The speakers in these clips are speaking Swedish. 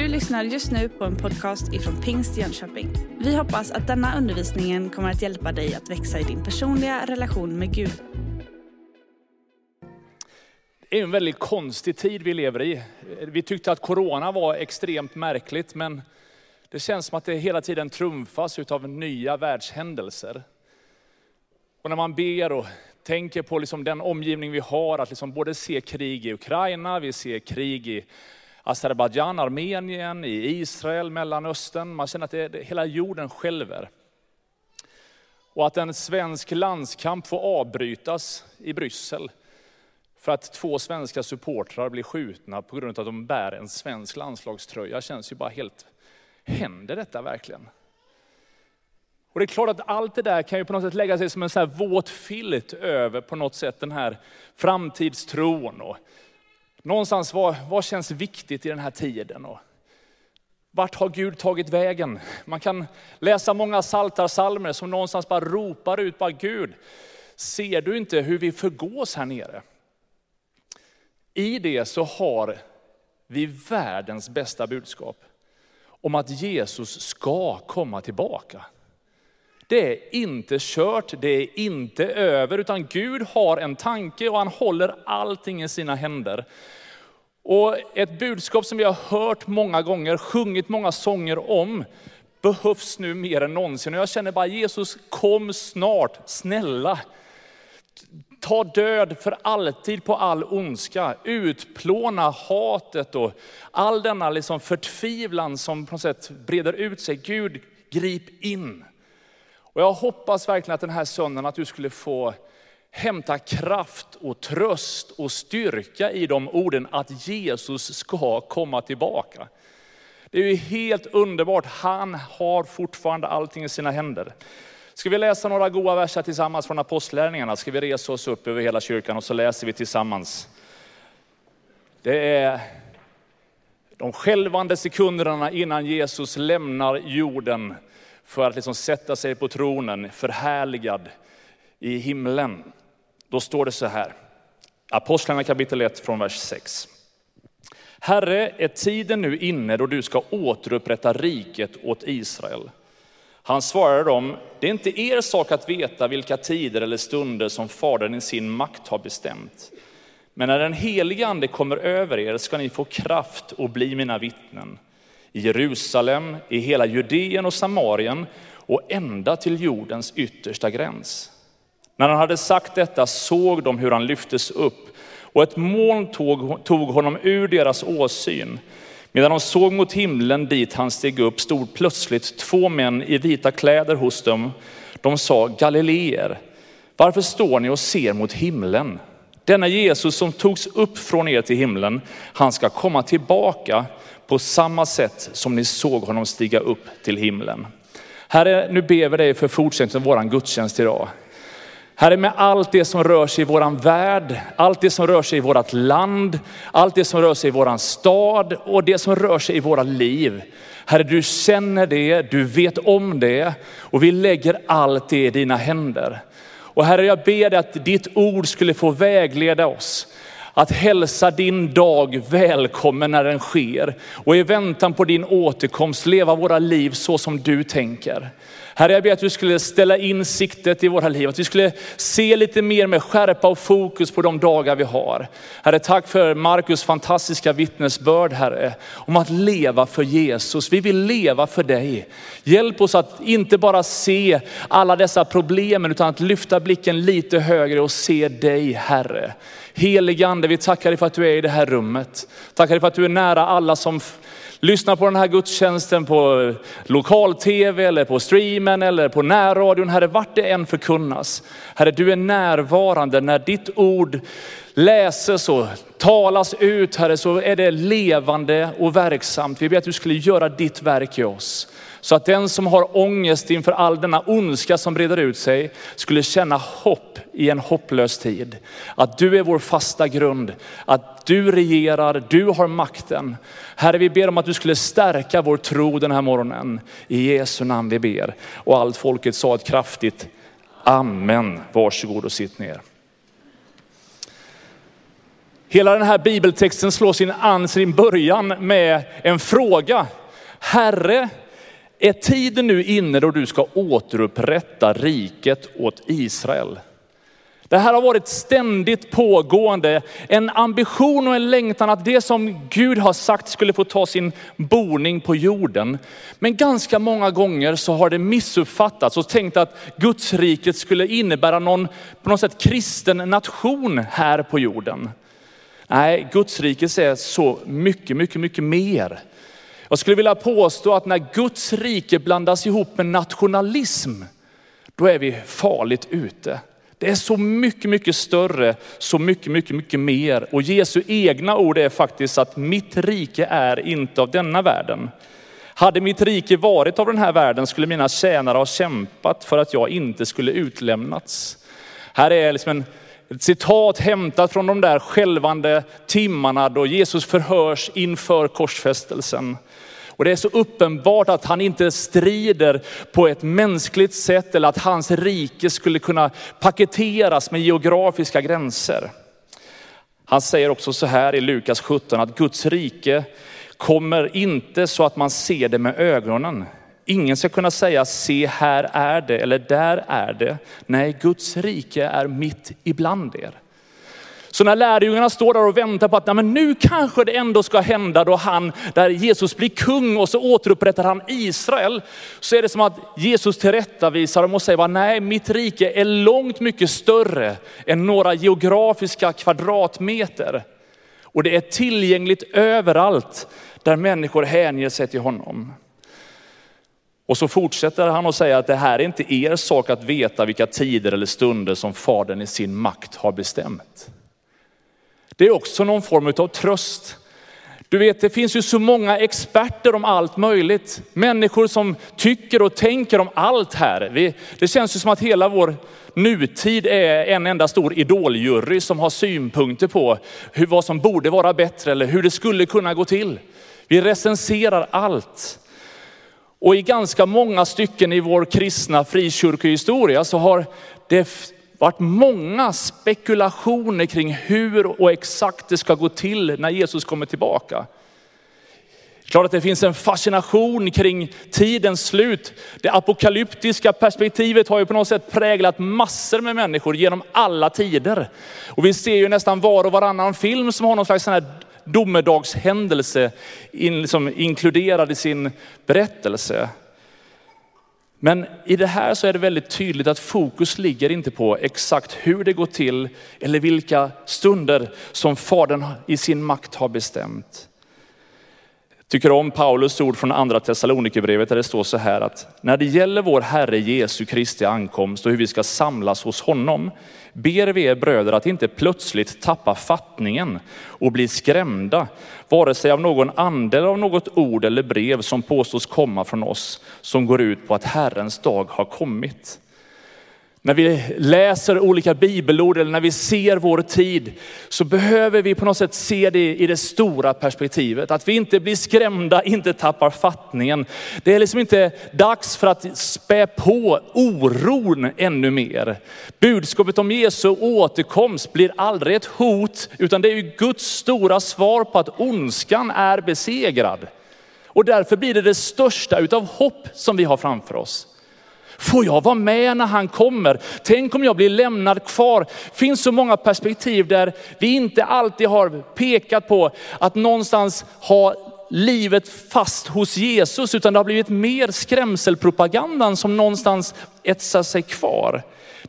Du lyssnar just nu på en podcast ifrån Pingst Jönköping. Vi hoppas att denna undervisning kommer att hjälpa dig att växa i din personliga relation med Gud. Det är en väldigt konstig tid vi lever i. Vi tyckte att corona var extremt märkligt, men det känns som att det hela tiden trumfas av nya världshändelser. Och när man ber och tänker på liksom den omgivning vi har, att liksom både se krig i Ukraina, vi ser krig i Azerbajdzjan, Armenien, i Israel, Mellanöstern. Man känner att det, det, hela jorden skälver. Och att en svensk landskamp får avbrytas i Bryssel för att två svenska supportrar blir skjutna på grund av att de bär en svensk landslagströja känns ju bara helt, händer detta verkligen? Och det är klart att allt det där kan ju på något sätt lägga sig som en så här våt filt över på något sätt den här framtidstron. Och någonstans vad, vad känns viktigt i den här tiden? Och vart har Gud tagit vägen? Man kan läsa många saltarsalmer som någonstans bara ropar ut, bara Gud, ser du inte hur vi förgås här nere? I det så har vi världens bästa budskap om att Jesus ska komma tillbaka. Det är inte kört, det är inte över, utan Gud har en tanke och han håller allting i sina händer. Och ett budskap som vi har hört många gånger, sjungit många sånger om, behövs nu mer än någonsin. Och jag känner bara Jesus, kom snart, snälla. Ta död för alltid på all ondska, utplåna hatet och all denna liksom förtvivlan som på något sätt breder ut sig. Gud, grip in. Och jag hoppas verkligen att den här söndagen att du skulle få hämta kraft och tröst och styrka i de orden att Jesus ska komma tillbaka. Det är ju helt underbart, han har fortfarande allting i sina händer. Ska vi läsa några goda verser tillsammans från apostlärningarna? Ska vi resa oss upp över hela kyrkan och så läser vi tillsammans. Det är de skälvande sekunderna innan Jesus lämnar jorden för att liksom sätta sig på tronen, förhärligad i himlen. Då står det så här, Apostlarna kapitel 1 från vers 6. Herre, är tiden nu inne då du ska återupprätta riket åt Israel? Han svarade dem, det är inte er sak att veta vilka tider eller stunder som Fadern i sin makt har bestämt. Men när den helige ande kommer över er ska ni få kraft och bli mina vittnen i Jerusalem, i hela Judeen och Samarien och ända till jordens yttersta gräns. När han hade sagt detta såg de hur han lyftes upp och ett moln tog, tog honom ur deras åsyn. Medan de såg mot himlen dit han steg upp stod plötsligt två män i vita kläder hos dem. De sa Galileer, varför står ni och ser mot himlen? Denna Jesus som togs upp från er till himlen, han ska komma tillbaka på samma sätt som ni såg honom stiga upp till himlen. Herre, nu ber vi dig för fortsättningen av vår gudstjänst idag. Herre, med allt det som rör sig i våran värld, allt det som rör sig i vårat land, allt det som rör sig i våran stad och det som rör sig i våra liv. Herre, du känner det, du vet om det och vi lägger allt det i dina händer. Och Herre, jag ber dig att ditt ord skulle få vägleda oss att hälsa din dag välkommen när den sker och i väntan på din återkomst leva våra liv så som du tänker. Herre, jag ber att du skulle ställa in siktet i våra liv, att vi skulle se lite mer med skärpa och fokus på de dagar vi har. Herre, tack för Markus fantastiska vittnesbörd, Herre, om att leva för Jesus. Vi vill leva för dig. Hjälp oss att inte bara se alla dessa problemen, utan att lyfta blicken lite högre och se dig, Herre. Helige Ande, vi tackar dig för att du är i det här rummet. Tackar dig för att du är nära alla som lyssnar på den här gudstjänsten på lokal-tv eller på streamen eller på närradion. Herre, vart det än förkunnas. Herre, du är närvarande när ditt ord läses och talas ut, Herre, så är det levande och verksamt. Vi ber att du skulle göra ditt verk i oss. Så att den som har ångest inför all denna ondska som breder ut sig skulle känna hopp i en hopplös tid. Att du är vår fasta grund, att du regerar, du har makten. Herre, vi ber om att du skulle stärka vår tro den här morgonen. I Jesu namn vi ber. Och allt folket sa ett kraftigt Amen. Varsågod och sitt ner. Hela den här bibeltexten slår sin an sin början med en fråga. Herre, är tiden nu inne då du ska återupprätta riket åt Israel? Det här har varit ständigt pågående, en ambition och en längtan att det som Gud har sagt skulle få ta sin boning på jorden. Men ganska många gånger så har det missuppfattats och tänkt att Guds riket skulle innebära någon på något sätt kristen nation här på jorden. Nej, Guds rike är så mycket, mycket, mycket mer. Jag skulle vilja påstå att när Guds rike blandas ihop med nationalism, då är vi farligt ute. Det är så mycket, mycket större, så mycket, mycket, mycket mer. Och Jesu egna ord är faktiskt att mitt rike är inte av denna världen. Hade mitt rike varit av den här världen skulle mina tjänare ha kämpat för att jag inte skulle utlämnats. Här är liksom en, ett citat hämtat från de där skälvande timmarna då Jesus förhörs inför korsfästelsen. Och det är så uppenbart att han inte strider på ett mänskligt sätt eller att hans rike skulle kunna paketeras med geografiska gränser. Han säger också så här i Lukas 17 att Guds rike kommer inte så att man ser det med ögonen. Ingen ska kunna säga se här är det eller där är det. Nej, Guds rike är mitt ibland er. Så när lärjungarna står där och väntar på att nej, men nu kanske det ändå ska hända då han, där Jesus blir kung och så återupprättar han Israel. Så är det som att Jesus tillrättavisar dem och säger, nej mitt rike är långt mycket större än några geografiska kvadratmeter. Och det är tillgängligt överallt där människor hänger sig till honom. Och så fortsätter han att säga att det här är inte er sak att veta vilka tider eller stunder som Fadern i sin makt har bestämt. Det är också någon form av tröst. Du vet, det finns ju så många experter om allt möjligt. Människor som tycker och tänker om allt här. Vi, det känns ju som att hela vår nutid är en enda stor idoljury som har synpunkter på hur, vad som borde vara bättre eller hur det skulle kunna gå till. Vi recenserar allt. Och i ganska många stycken i vår kristna frikyrkohistoria så har det varit många spekulationer kring hur och exakt det ska gå till när Jesus kommer tillbaka. Klart att det finns en fascination kring tidens slut. Det apokalyptiska perspektivet har ju på något sätt präglat massor med människor genom alla tider. Och vi ser ju nästan var och varannan film som har någon slags sån här domedagshändelse in, liksom inkluderad i sin berättelse. Men i det här så är det väldigt tydligt att fokus ligger inte på exakt hur det går till eller vilka stunder som Fadern i sin makt har bestämt. Tycker om Paulus ord från andra Thessalonikerbrevet där det står så här att när det gäller vår Herre Jesu Kristi ankomst och hur vi ska samlas hos honom ber vi er bröder att inte plötsligt tappa fattningen och bli skrämda, vare sig av någon ande eller av något ord eller brev som påstås komma från oss, som går ut på att Herrens dag har kommit. När vi läser olika bibelord eller när vi ser vår tid så behöver vi på något sätt se det i det stora perspektivet. Att vi inte blir skrämda, inte tappar fattningen. Det är liksom inte dags för att spä på oron ännu mer. Budskapet om Jesu återkomst blir aldrig ett hot, utan det är ju Guds stora svar på att ondskan är besegrad. Och därför blir det det största utav hopp som vi har framför oss. Får jag vara med när han kommer? Tänk om jag blir lämnad kvar? Det finns så många perspektiv där vi inte alltid har pekat på att någonstans ha livet fast hos Jesus, utan det har blivit mer skrämselpropagandan som någonstans etsar sig kvar.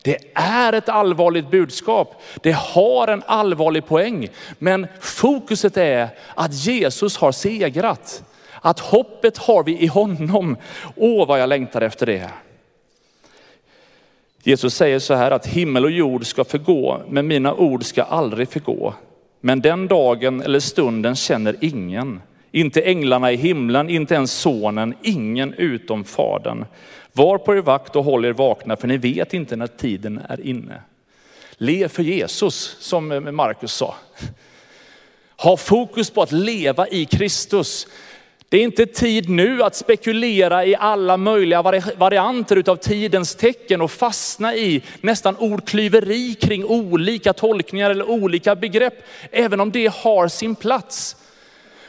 Det är ett allvarligt budskap. Det har en allvarlig poäng. Men fokuset är att Jesus har segrat. Att hoppet har vi i honom. Åh vad jag längtar efter det. Jesus säger så här att himmel och jord ska förgå, men mina ord ska aldrig förgå. Men den dagen eller stunden känner ingen, inte änglarna i himlen, inte ens sonen, ingen utom fadern. Var på er vakt och håll er vakna, för ni vet inte när tiden är inne. Lev för Jesus, som Markus sa. Ha fokus på att leva i Kristus. Det är inte tid nu att spekulera i alla möjliga varianter utav tidens tecken och fastna i nästan ordklyveri kring olika tolkningar eller olika begrepp, även om det har sin plats.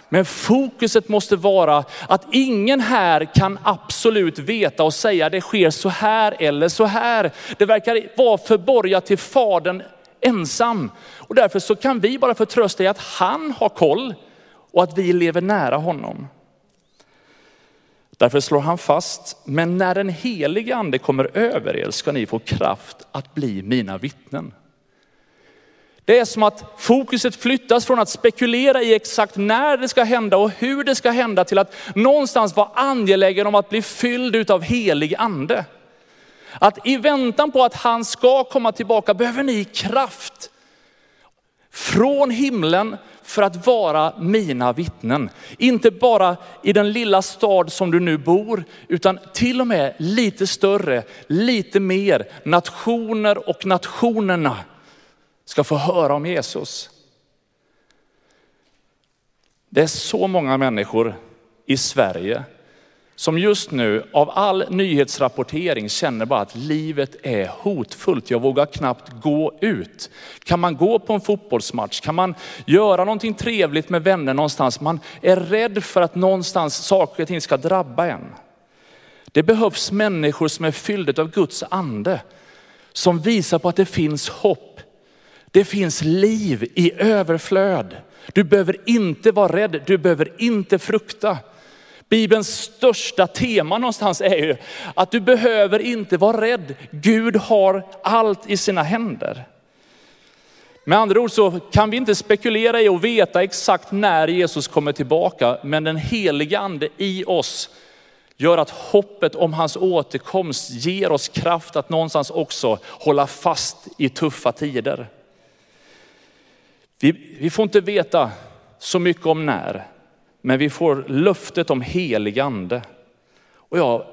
Men fokuset måste vara att ingen här kan absolut veta och säga det sker så här eller så här. Det verkar vara förborgat till Fadern ensam. Och därför så kan vi bara förtrösta i att han har koll och att vi lever nära honom. Därför slår han fast, men när den helige ande kommer över er ska ni få kraft att bli mina vittnen. Det är som att fokuset flyttas från att spekulera i exakt när det ska hända och hur det ska hända till att någonstans vara angelägen om att bli fylld av helig ande. Att i väntan på att han ska komma tillbaka behöver ni kraft från himlen för att vara mina vittnen. Inte bara i den lilla stad som du nu bor, utan till och med lite större, lite mer. Nationer och nationerna ska få höra om Jesus. Det är så många människor i Sverige som just nu av all nyhetsrapportering känner bara att livet är hotfullt. Jag vågar knappt gå ut. Kan man gå på en fotbollsmatch? Kan man göra någonting trevligt med vänner någonstans? Man är rädd för att någonstans saker och ting ska drabba en. Det behövs människor som är fyllda av Guds ande. Som visar på att det finns hopp. Det finns liv i överflöd. Du behöver inte vara rädd, du behöver inte frukta. Bibelns största tema någonstans är ju att du behöver inte vara rädd. Gud har allt i sina händer. Med andra ord så kan vi inte spekulera i och veta exakt när Jesus kommer tillbaka, men den heliga ande i oss gör att hoppet om hans återkomst ger oss kraft att någonstans också hålla fast i tuffa tider. Vi, vi får inte veta så mycket om när, men vi får löftet om helig ande. Och jag,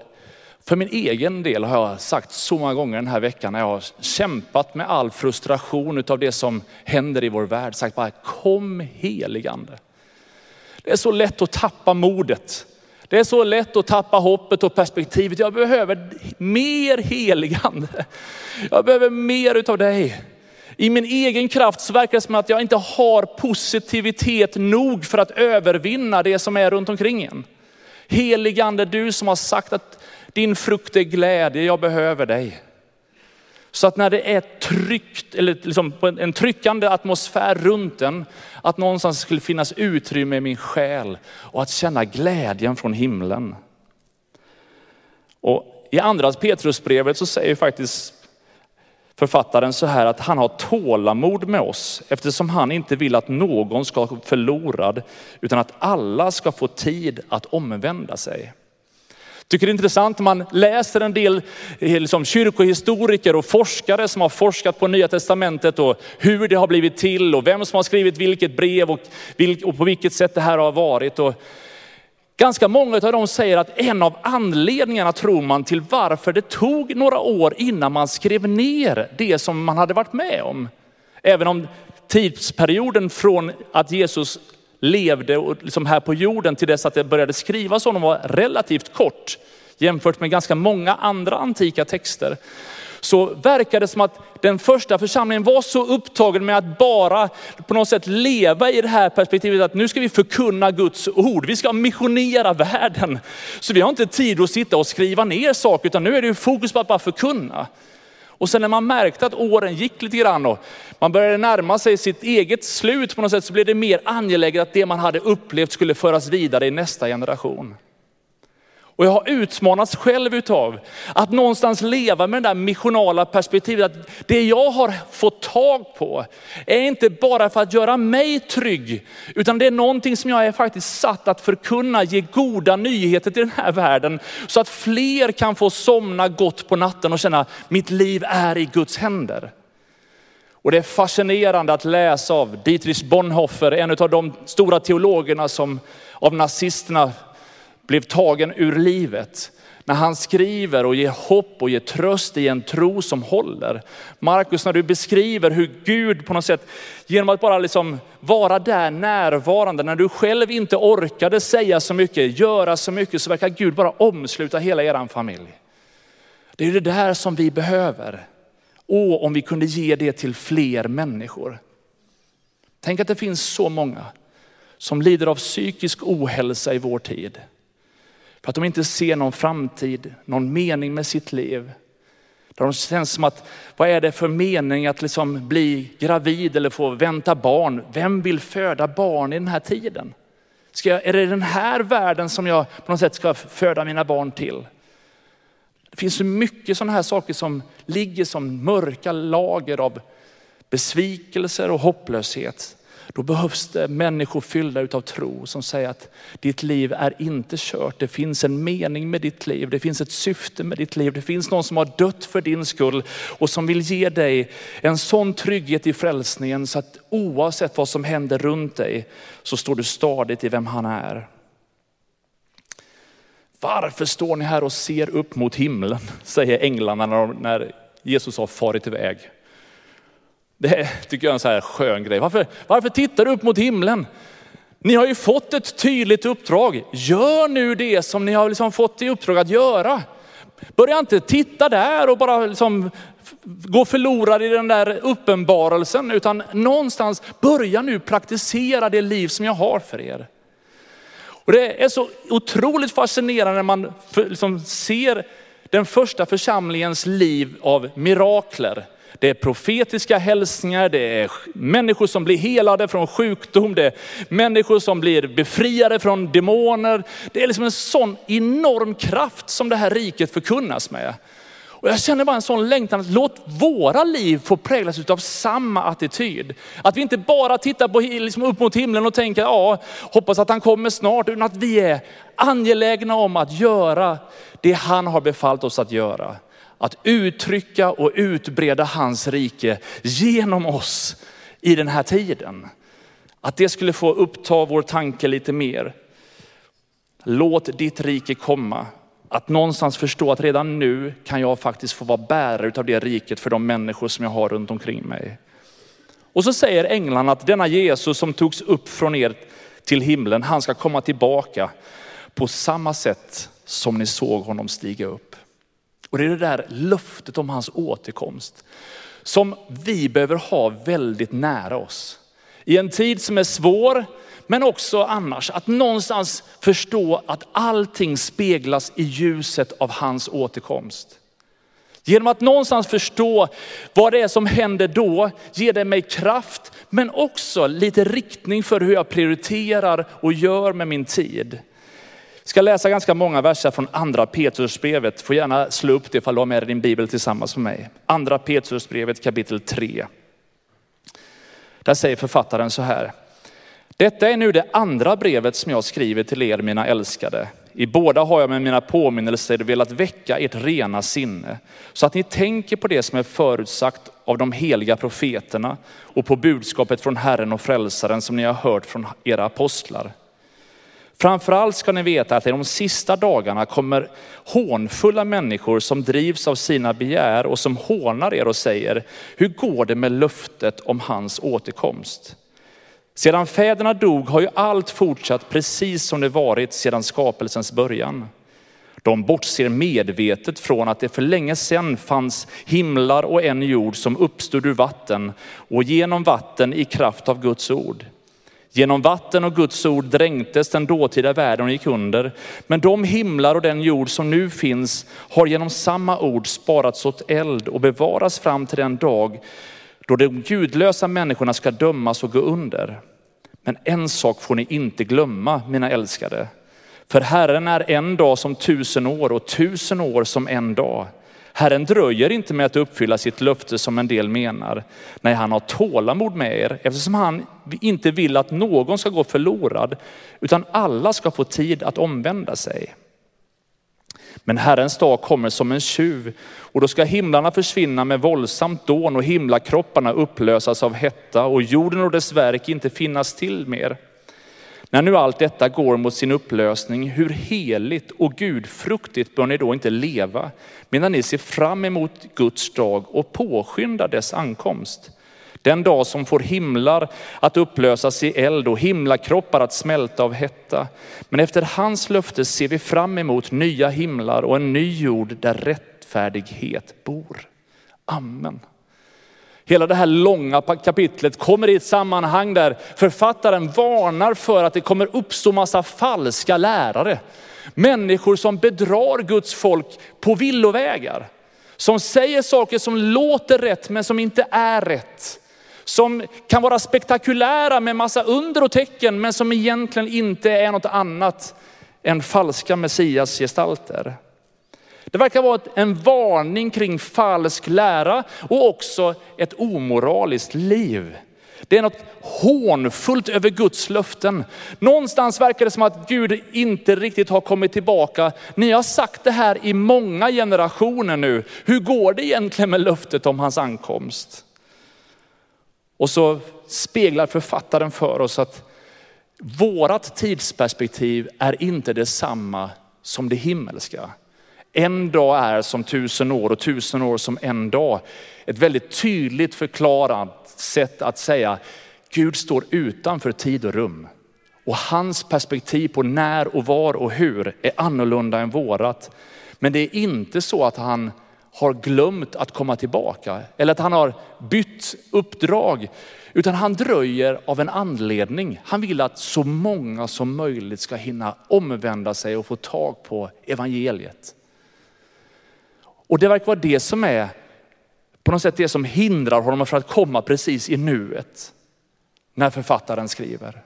för min egen del har jag sagt så många gånger den här veckan när jag har kämpat med all frustration av det som händer i vår värld, sagt bara kom helig ande. Det är så lätt att tappa modet. Det är så lätt att tappa hoppet och perspektivet. Jag behöver mer heligande. Jag behöver mer utav dig. I min egen kraft så verkar det som att jag inte har positivitet nog för att övervinna det som är runt omkring en. Heligande, du som har sagt att din frukt är glädje, jag behöver dig. Så att när det är tryckt, eller liksom en tryckande atmosfär runt en, att någonstans skulle finnas utrymme i min själ och att känna glädjen från himlen. Och I andra Petrusbrevet så säger faktiskt författaren så här att han har tålamod med oss eftersom han inte vill att någon ska gå förlorad utan att alla ska få tid att omvända sig. Tycker det är intressant när man läser en del eh, liksom, kyrkohistoriker och forskare som har forskat på Nya Testamentet och hur det har blivit till och vem som har skrivit vilket brev och, och på vilket sätt det här har varit. Och Ganska många av dem säger att en av anledningarna tror man till varför det tog några år innan man skrev ner det som man hade varit med om. Även om tidsperioden från att Jesus levde och liksom här på jorden till dess att det började skrivas om honom var relativt kort jämfört med ganska många andra antika texter så verkar det som att den första församlingen var så upptagen med att bara på något sätt leva i det här perspektivet att nu ska vi förkunna Guds ord. Vi ska missionera världen. Så vi har inte tid att sitta och skriva ner saker utan nu är det fokus på att bara förkunna. Och sen när man märkte att åren gick lite grann och man började närma sig sitt eget slut på något sätt så blev det mer angeläget att det man hade upplevt skulle föras vidare i nästa generation. Och jag har utmanats själv utav att någonstans leva med det där missionala perspektivet. Att det jag har fått tag på är inte bara för att göra mig trygg, utan det är någonting som jag är faktiskt satt att förkunna, ge goda nyheter till den här världen. Så att fler kan få somna gott på natten och känna mitt liv är i Guds händer. Och det är fascinerande att läsa av Dietrich Bonhoeffer, en av de stora teologerna som av nazisterna blev tagen ur livet. när han skriver och ger hopp och ger tröst i en tro som håller. Markus, när du beskriver hur Gud på något sätt, genom att bara liksom vara där närvarande, när du själv inte orkade säga så mycket, göra så mycket, så verkar Gud bara omsluta hela er familj. Det är det där som vi behöver. Och om vi kunde ge det till fler människor. Tänk att det finns så många som lider av psykisk ohälsa i vår tid. För att de inte ser någon framtid, någon mening med sitt liv. Där de känns som att, vad är det för mening att liksom bli gravid eller få vänta barn? Vem vill föda barn i den här tiden? Ska jag, är det den här världen som jag på något sätt ska föda mina barn till? Det finns så mycket sådana här saker som ligger som mörka lager av besvikelser och hopplöshet. Då behövs det människor fyllda utav tro som säger att ditt liv är inte kört. Det finns en mening med ditt liv. Det finns ett syfte med ditt liv. Det finns någon som har dött för din skull och som vill ge dig en sån trygghet i frälsningen så att oavsett vad som händer runt dig så står du stadigt i vem han är. Varför står ni här och ser upp mot himlen? Säger änglarna när Jesus har farit iväg. Det tycker jag är en så här skön grej. Varför, varför tittar du upp mot himlen? Ni har ju fått ett tydligt uppdrag. Gör nu det som ni har liksom fått i uppdrag att göra. Börja inte titta där och bara liksom gå förlorad i den där uppenbarelsen, utan någonstans börja nu praktisera det liv som jag har för er. Och det är så otroligt fascinerande när man liksom ser den första församlingens liv av mirakler. Det är profetiska hälsningar, det är människor som blir helade från sjukdom, det är människor som blir befriade från demoner. Det är liksom en sån enorm kraft som det här riket förkunnas med. Och jag känner bara en sån längtan att låt våra liv få präglas av samma attityd. Att vi inte bara tittar på, liksom upp mot himlen och tänker, ja, hoppas att han kommer snart, utan att vi är angelägna om att göra det han har befallt oss att göra att uttrycka och utbreda hans rike genom oss i den här tiden. Att det skulle få uppta vår tanke lite mer. Låt ditt rike komma. Att någonstans förstå att redan nu kan jag faktiskt få vara bärare av det riket för de människor som jag har runt omkring mig. Och så säger änglarna att denna Jesus som togs upp från er till himlen, han ska komma tillbaka på samma sätt som ni såg honom stiga upp. Och det är det där löftet om hans återkomst som vi behöver ha väldigt nära oss. I en tid som är svår, men också annars. Att någonstans förstå att allting speglas i ljuset av hans återkomst. Genom att någonstans förstå vad det är som händer då, ger det mig kraft, men också lite riktning för hur jag prioriterar och gör med min tid ska läsa ganska många verser från andra Petrusbrevet. Får gärna slå upp det ifall du har med dig din bibel tillsammans med mig. Andra Petrusbrevet kapitel 3. Där säger författaren så här. Detta är nu det andra brevet som jag skriver till er mina älskade. I båda har jag med mina påminnelser velat väcka ert rena sinne så att ni tänker på det som är förutsagt av de heliga profeterna och på budskapet från Herren och Frälsaren som ni har hört från era apostlar. Framförallt ska ni veta att i de sista dagarna kommer hånfulla människor som drivs av sina begär och som hånar er och säger, hur går det med löftet om hans återkomst? Sedan fäderna dog har ju allt fortsatt precis som det varit sedan skapelsens början. De bortser medvetet från att det för länge sedan fanns himlar och en jord som uppstod ur vatten och genom vatten i kraft av Guds ord. Genom vatten och Guds ord dränktes den dåtida världen och gick under. Men de himlar och den jord som nu finns har genom samma ord sparats åt eld och bevaras fram till den dag då de gudlösa människorna ska dömas och gå under. Men en sak får ni inte glömma, mina älskade. För Herren är en dag som tusen år och tusen år som en dag. Herren dröjer inte med att uppfylla sitt löfte som en del menar. Nej, han har tålamod med er eftersom han inte vill att någon ska gå förlorad utan alla ska få tid att omvända sig. Men Herrens dag kommer som en tjuv och då ska himlarna försvinna med våldsamt dån och himlakropparna upplösas av hetta och jorden och dess verk inte finnas till mer. När nu allt detta går mot sin upplösning, hur heligt och gudfruktigt bör ni då inte leva medan ni ser fram emot Guds dag och påskyndar dess ankomst? Den dag som får himlar att upplösas i eld och himlakroppar att smälta av hetta. Men efter hans löfte ser vi fram emot nya himlar och en ny jord där rättfärdighet bor. Amen. Hela det här långa kapitlet kommer i ett sammanhang där författaren varnar för att det kommer uppstå massa falska lärare. Människor som bedrar Guds folk på villovägar. Som säger saker som låter rätt men som inte är rätt. Som kan vara spektakulära med massa under och tecken men som egentligen inte är något annat än falska messiasgestalter. Det verkar vara en varning kring falsk lära och också ett omoraliskt liv. Det är något hånfullt över Guds löften. Någonstans verkar det som att Gud inte riktigt har kommit tillbaka. Ni har sagt det här i många generationer nu. Hur går det egentligen med löftet om hans ankomst? Och så speglar författaren för oss att vårat tidsperspektiv är inte detsamma som det himmelska. En dag är som tusen år och tusen år som en dag. Ett väldigt tydligt förklarat sätt att säga, Gud står utanför tid och rum. Och hans perspektiv på när och var och hur är annorlunda än vårat. Men det är inte så att han har glömt att komma tillbaka eller att han har bytt uppdrag. Utan han dröjer av en anledning. Han vill att så många som möjligt ska hinna omvända sig och få tag på evangeliet. Och det verkar vara det som är på något sätt det som hindrar honom från att komma precis i nuet när författaren skriver.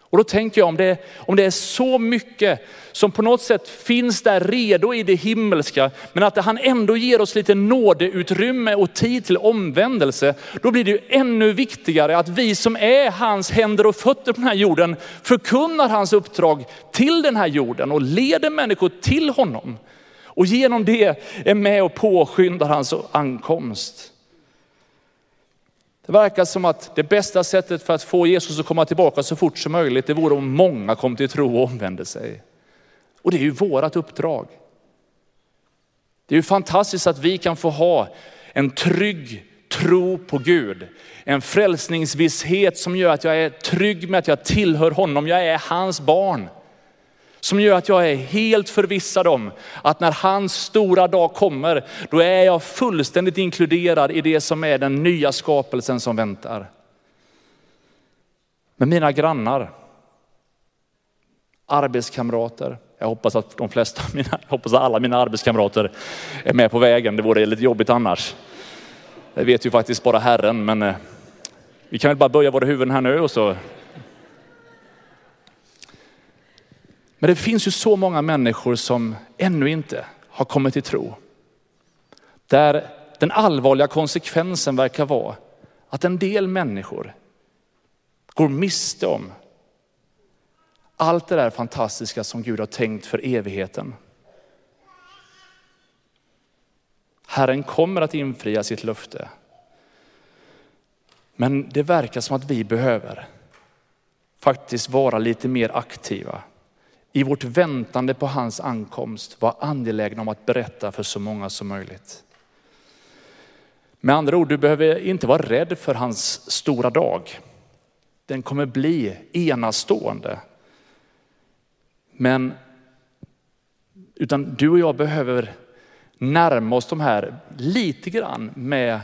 Och då tänker jag om det, om det är så mycket som på något sätt finns där redo i det himmelska, men att han ändå ger oss lite nådeutrymme och tid till omvändelse, då blir det ju ännu viktigare att vi som är hans händer och fötter på den här jorden förkunnar hans uppdrag till den här jorden och leder människor till honom. Och genom det är med och påskyndar hans ankomst. Det verkar som att det bästa sättet för att få Jesus att komma tillbaka så fort som möjligt, det vore om många kom till tro och omvände sig. Och det är ju vårt uppdrag. Det är ju fantastiskt att vi kan få ha en trygg tro på Gud. En frälsningsvisshet som gör att jag är trygg med att jag tillhör honom. Jag är hans barn. Som gör att jag är helt förvissad om att när hans stora dag kommer, då är jag fullständigt inkluderad i det som är den nya skapelsen som väntar. Men mina grannar, arbetskamrater, jag hoppas att de flesta, mina, jag hoppas att alla mina arbetskamrater är med på vägen. Det vore lite jobbigt annars. Det vet ju faktiskt bara Herren, men eh, vi kan väl bara böja våra huvuden här nu och så Men det finns ju så många människor som ännu inte har kommit till tro. Där den allvarliga konsekvensen verkar vara att en del människor går miste om allt det där fantastiska som Gud har tänkt för evigheten. Herren kommer att infria sitt löfte. Men det verkar som att vi behöver faktiskt vara lite mer aktiva i vårt väntande på hans ankomst var angelägna om att berätta för så många som möjligt. Med andra ord, du behöver inte vara rädd för hans stora dag. Den kommer bli enastående. Men utan du och jag behöver närma oss de här lite grann med,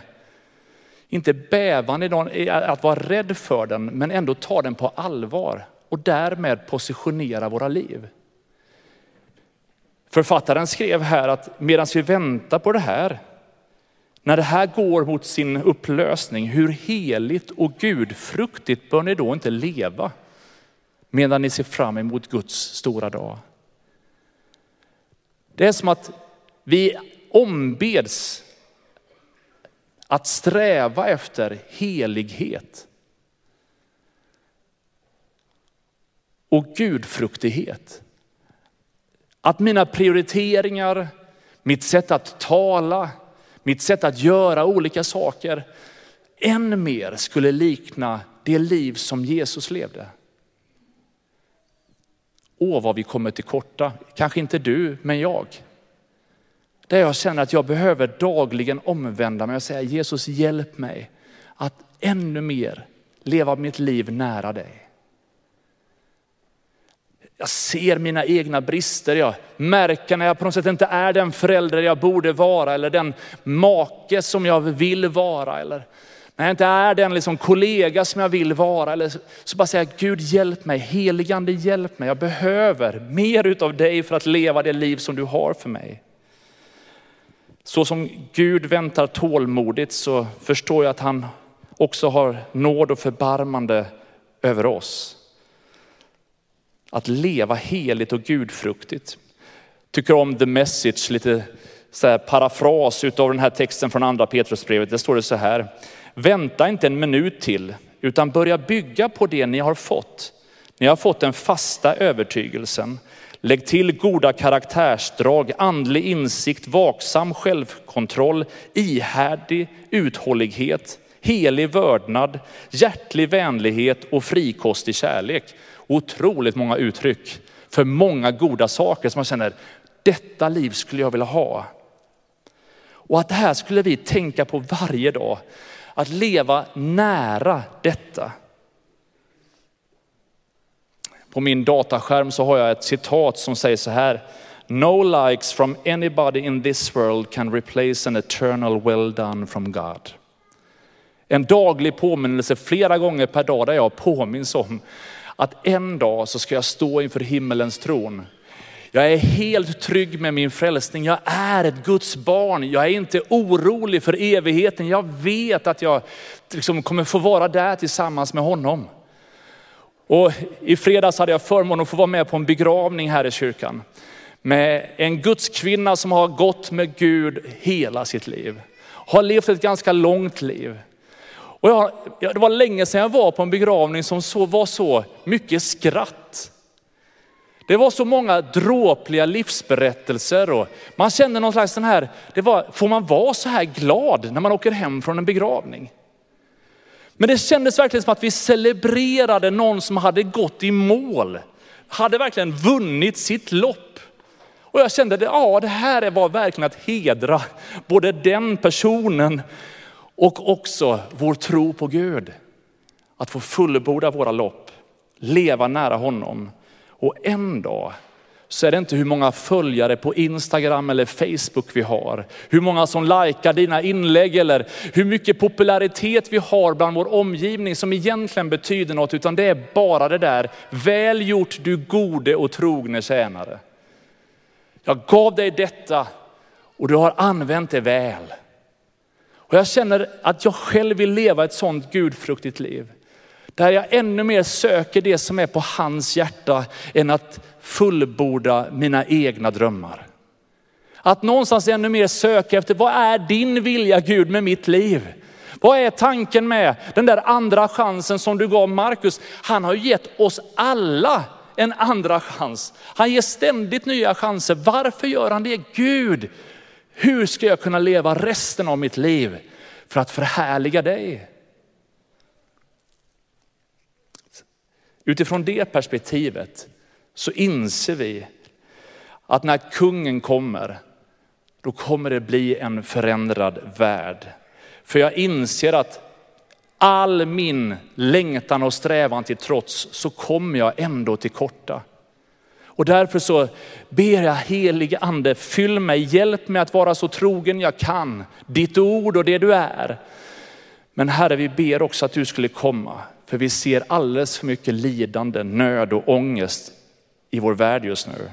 inte bävan i att vara rädd för den, men ändå ta den på allvar och därmed positionera våra liv. Författaren skrev här att medan vi väntar på det här, när det här går mot sin upplösning, hur heligt och gudfruktigt bör ni då inte leva medan ni ser fram emot Guds stora dag. Det är som att vi ombeds att sträva efter helighet. Och gudfruktighet. Att mina prioriteringar, mitt sätt att tala, mitt sätt att göra olika saker än mer skulle likna det liv som Jesus levde. åh vad vi kommer till korta. Kanske inte du, men jag. Där jag känner att jag behöver dagligen omvända mig och säga Jesus hjälp mig att ännu mer leva mitt liv nära dig. Jag ser mina egna brister. Jag märker när jag på något sätt inte är den förälder jag borde vara eller den make som jag vill vara. Eller när jag inte är den liksom kollega som jag vill vara. Eller så bara säga Gud hjälp mig, heligande hjälp mig. Jag behöver mer utav dig för att leva det liv som du har för mig. Så som Gud väntar tålmodigt så förstår jag att han också har nåd och förbarmande över oss. Att leva heligt och gudfruktigt. Tycker om the message, lite så här parafras utav den här texten från andra Petrusbrevet. Det står det så här. Vänta inte en minut till, utan börja bygga på det ni har fått. Ni har fått den fasta övertygelsen. Lägg till goda karaktärsdrag, andlig insikt, vaksam självkontroll, ihärdig uthållighet, helig vördnad, hjärtlig vänlighet och frikostig kärlek. Otroligt många uttryck för många goda saker som man känner, detta liv skulle jag vilja ha. Och att det här skulle vi tänka på varje dag. Att leva nära detta. På min dataskärm så har jag ett citat som säger så här. No likes from anybody in this world can replace an eternal well done from God. En daglig påminnelse flera gånger per dag där jag påminns om att en dag så ska jag stå inför himmelens tron. Jag är helt trygg med min frälsning. Jag är ett Guds barn. Jag är inte orolig för evigheten. Jag vet att jag liksom kommer få vara där tillsammans med honom. Och I fredags hade jag förmånen att få vara med på en begravning här i kyrkan. Med en Guds kvinna som har gått med Gud hela sitt liv. Har levt ett ganska långt liv. Och jag, det var länge sedan jag var på en begravning som så, var så mycket skratt. Det var så många dråpliga livsberättelser och man kände någon slags den här, det var, får man vara så här glad när man åker hem från en begravning? Men det kändes verkligen som att vi celebrerade någon som hade gått i mål, hade verkligen vunnit sitt lopp. Och jag kände, ja det här var verkligen att hedra både den personen och också vår tro på Gud. Att få fullborda våra lopp, leva nära honom. Och en dag så är det inte hur många följare på Instagram eller Facebook vi har, hur många som likar dina inlägg eller hur mycket popularitet vi har bland vår omgivning som egentligen betyder något, utan det är bara det där, väl gjort du gode och trogne tjänare. Jag gav dig detta och du har använt det väl. Och jag känner att jag själv vill leva ett sådant gudfruktigt liv. Där jag ännu mer söker det som är på hans hjärta än att fullborda mina egna drömmar. Att någonstans ännu mer söka efter, vad är din vilja Gud med mitt liv? Vad är tanken med den där andra chansen som du gav Markus? Han har gett oss alla en andra chans. Han ger ständigt nya chanser. Varför gör han det? Gud, hur ska jag kunna leva resten av mitt liv för att förhärliga dig? Utifrån det perspektivet så inser vi att när kungen kommer, då kommer det bli en förändrad värld. För jag inser att all min längtan och strävan till trots så kommer jag ändå till korta. Och därför så ber jag helige ande, fyll mig, hjälp mig att vara så trogen jag kan, ditt ord och det du är. Men Herre, vi ber också att du skulle komma, för vi ser alldeles för mycket lidande, nöd och ångest i vår värld just nu.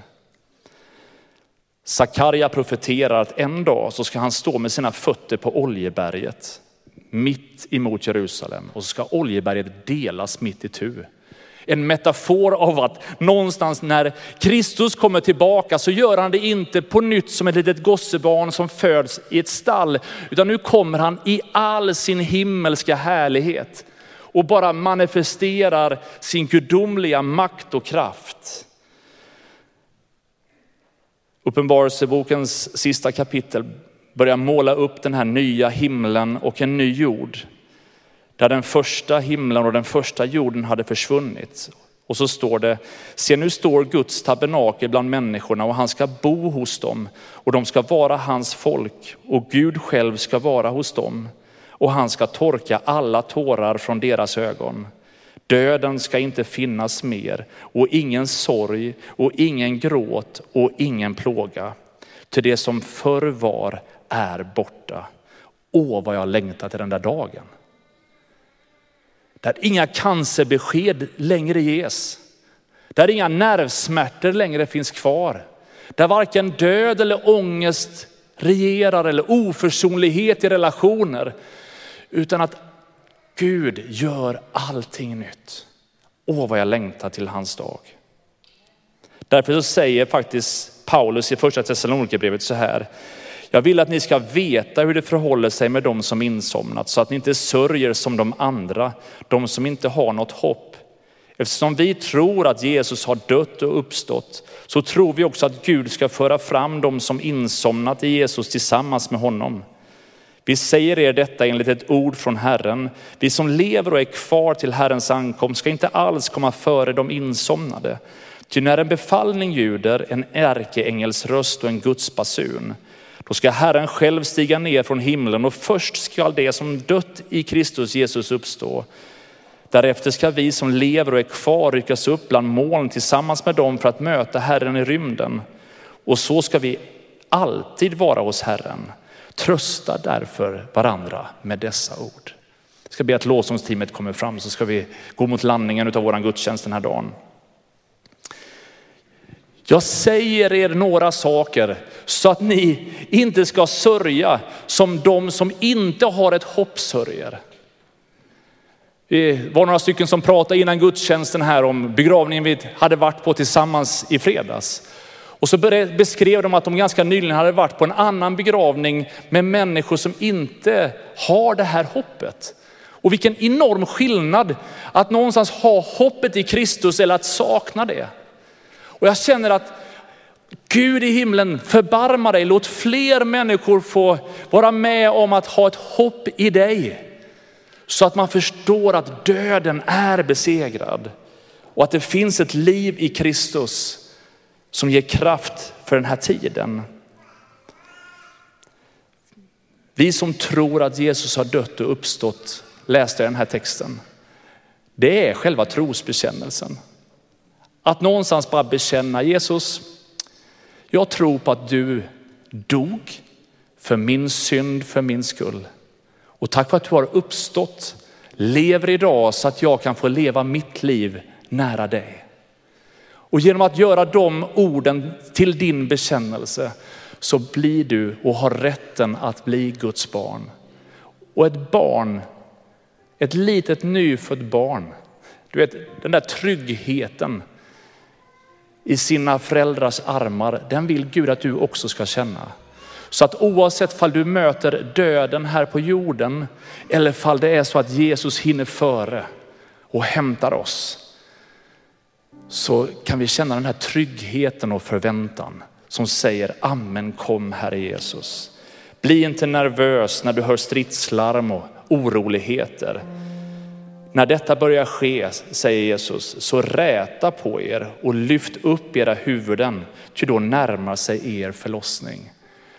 Sakarja profeterar att en dag så ska han stå med sina fötter på Oljeberget mitt emot Jerusalem och så ska Oljeberget delas mitt i tu. En metafor av att någonstans när Kristus kommer tillbaka så gör han det inte på nytt som ett litet gossebarn som föds i ett stall, utan nu kommer han i all sin himmelska härlighet och bara manifesterar sin gudomliga makt och kraft. Uppenbarelsebokens sista kapitel börjar måla upp den här nya himlen och en ny jord. Där den första himlen och den första jorden hade försvunnit. Och så står det, se nu står Guds tabernakel bland människorna och han ska bo hos dem och de ska vara hans folk och Gud själv ska vara hos dem och han ska torka alla tårar från deras ögon. Döden ska inte finnas mer och ingen sorg och ingen gråt och ingen plåga. Till det som förr var är borta. Åh vad jag längtar till den där dagen. Där inga cancerbesked längre ges. Där inga nervsmärtor längre finns kvar. Där varken död eller ångest regerar eller oförsonlighet i relationer. Utan att Gud gör allting nytt. Åh vad jag längtar till hans dag. Därför så säger faktiskt Paulus i första Thessalonikerbrevet så här. Jag vill att ni ska veta hur det förhåller sig med dem som insomnat så att ni inte sörjer som de andra, de som inte har något hopp. Eftersom vi tror att Jesus har dött och uppstått så tror vi också att Gud ska föra fram dem som insomnat i Jesus tillsammans med honom. Vi säger er detta enligt ett ord från Herren. Vi som lever och är kvar till Herrens ankomst ska inte alls komma före de insomnade. Ty när en befallning ljuder, en ärkeängels röst och en Guds basun, då ska Herren själv stiga ner från himlen och först skall det som dött i Kristus Jesus uppstå. Därefter ska vi som lever och är kvar ryckas upp bland moln tillsammans med dem för att möta Herren i rymden. Och så ska vi alltid vara hos Herren. Trösta därför varandra med dessa ord. Jag ska be att lovsångsteamet kommer fram så ska vi gå mot landningen av vår gudstjänst den här dagen. Jag säger er några saker så att ni inte ska sörja som de som inte har ett hopp sörjer. Vi var några stycken som pratade innan gudstjänsten här om begravningen vi hade varit på tillsammans i fredags. Och så beskrev de att de ganska nyligen hade varit på en annan begravning med människor som inte har det här hoppet. Och vilken enorm skillnad att någonstans ha hoppet i Kristus eller att sakna det. Och jag känner att Gud i himlen förbarma dig, låt fler människor få vara med om att ha ett hopp i dig. Så att man förstår att döden är besegrad och att det finns ett liv i Kristus som ger kraft för den här tiden. Vi som tror att Jesus har dött och uppstått, läste jag den här texten. Det är själva trosbekännelsen. Att någonstans bara bekänna Jesus, jag tror på att du dog för min synd, för min skull. Och tack för att du har uppstått, lever idag så att jag kan få leva mitt liv nära dig. Och genom att göra de orden till din bekännelse så blir du och har rätten att bli Guds barn. Och ett barn, ett litet nyfött barn, du vet den där tryggheten i sina föräldrars armar, den vill Gud att du också ska känna. Så att oavsett fall du möter döden här på jorden eller fall det är så att Jesus hinner före och hämtar oss, så kan vi känna den här tryggheten och förväntan som säger amen kom Herre Jesus. Bli inte nervös när du hör stridslarm och oroligheter. När detta börjar ske, säger Jesus, så räta på er och lyft upp era huvuden, ty då närmar sig er förlossning.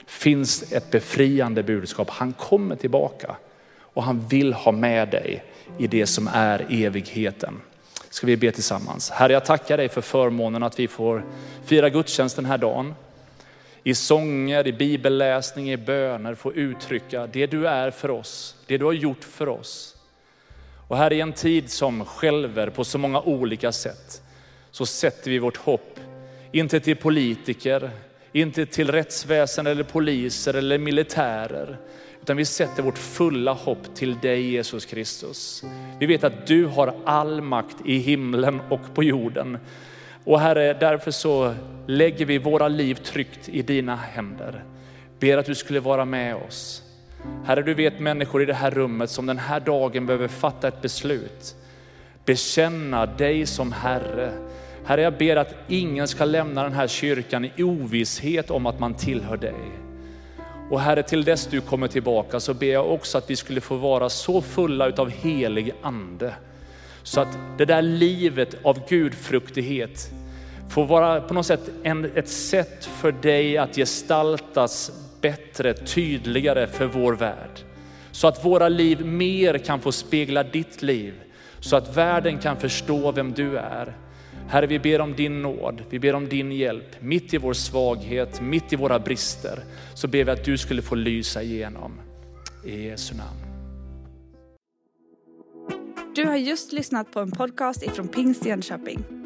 Finns ett befriande budskap. Han kommer tillbaka och han vill ha med dig i det som är evigheten. Ska vi be tillsammans. Herre, jag tackar dig för förmånen att vi får fira gudstjänst den här dagen. I sånger, i bibelläsning, i böner få uttrycka det du är för oss, det du har gjort för oss. Och här i en tid som skälver på så många olika sätt så sätter vi vårt hopp, inte till politiker, inte till rättsväsen eller poliser eller militärer, utan vi sätter vårt fulla hopp till dig Jesus Kristus. Vi vet att du har all makt i himlen och på jorden. Och Herre, därför så lägger vi våra liv tryggt i dina händer. Ber att du skulle vara med oss. Herre, du vet människor i det här rummet som den här dagen behöver fatta ett beslut. Bekänna dig som Herre. Herre, jag ber att ingen ska lämna den här kyrkan i ovisshet om att man tillhör dig. Och Herre, till dess du kommer tillbaka så ber jag också att vi skulle få vara så fulla utav helig ande Så att det där livet av gudfruktighet får vara på något sätt en, ett sätt för dig att gestaltas bättre, tydligare för vår värld. Så att våra liv mer kan få spegla ditt liv. Så att världen kan förstå vem du är. Herre, vi ber om din nåd, vi ber om din hjälp. Mitt i vår svaghet, mitt i våra brister, så ber vi att du skulle få lysa igenom. I Jesu namn. Du har just lyssnat på en podcast ifrån Pingst Jönköping.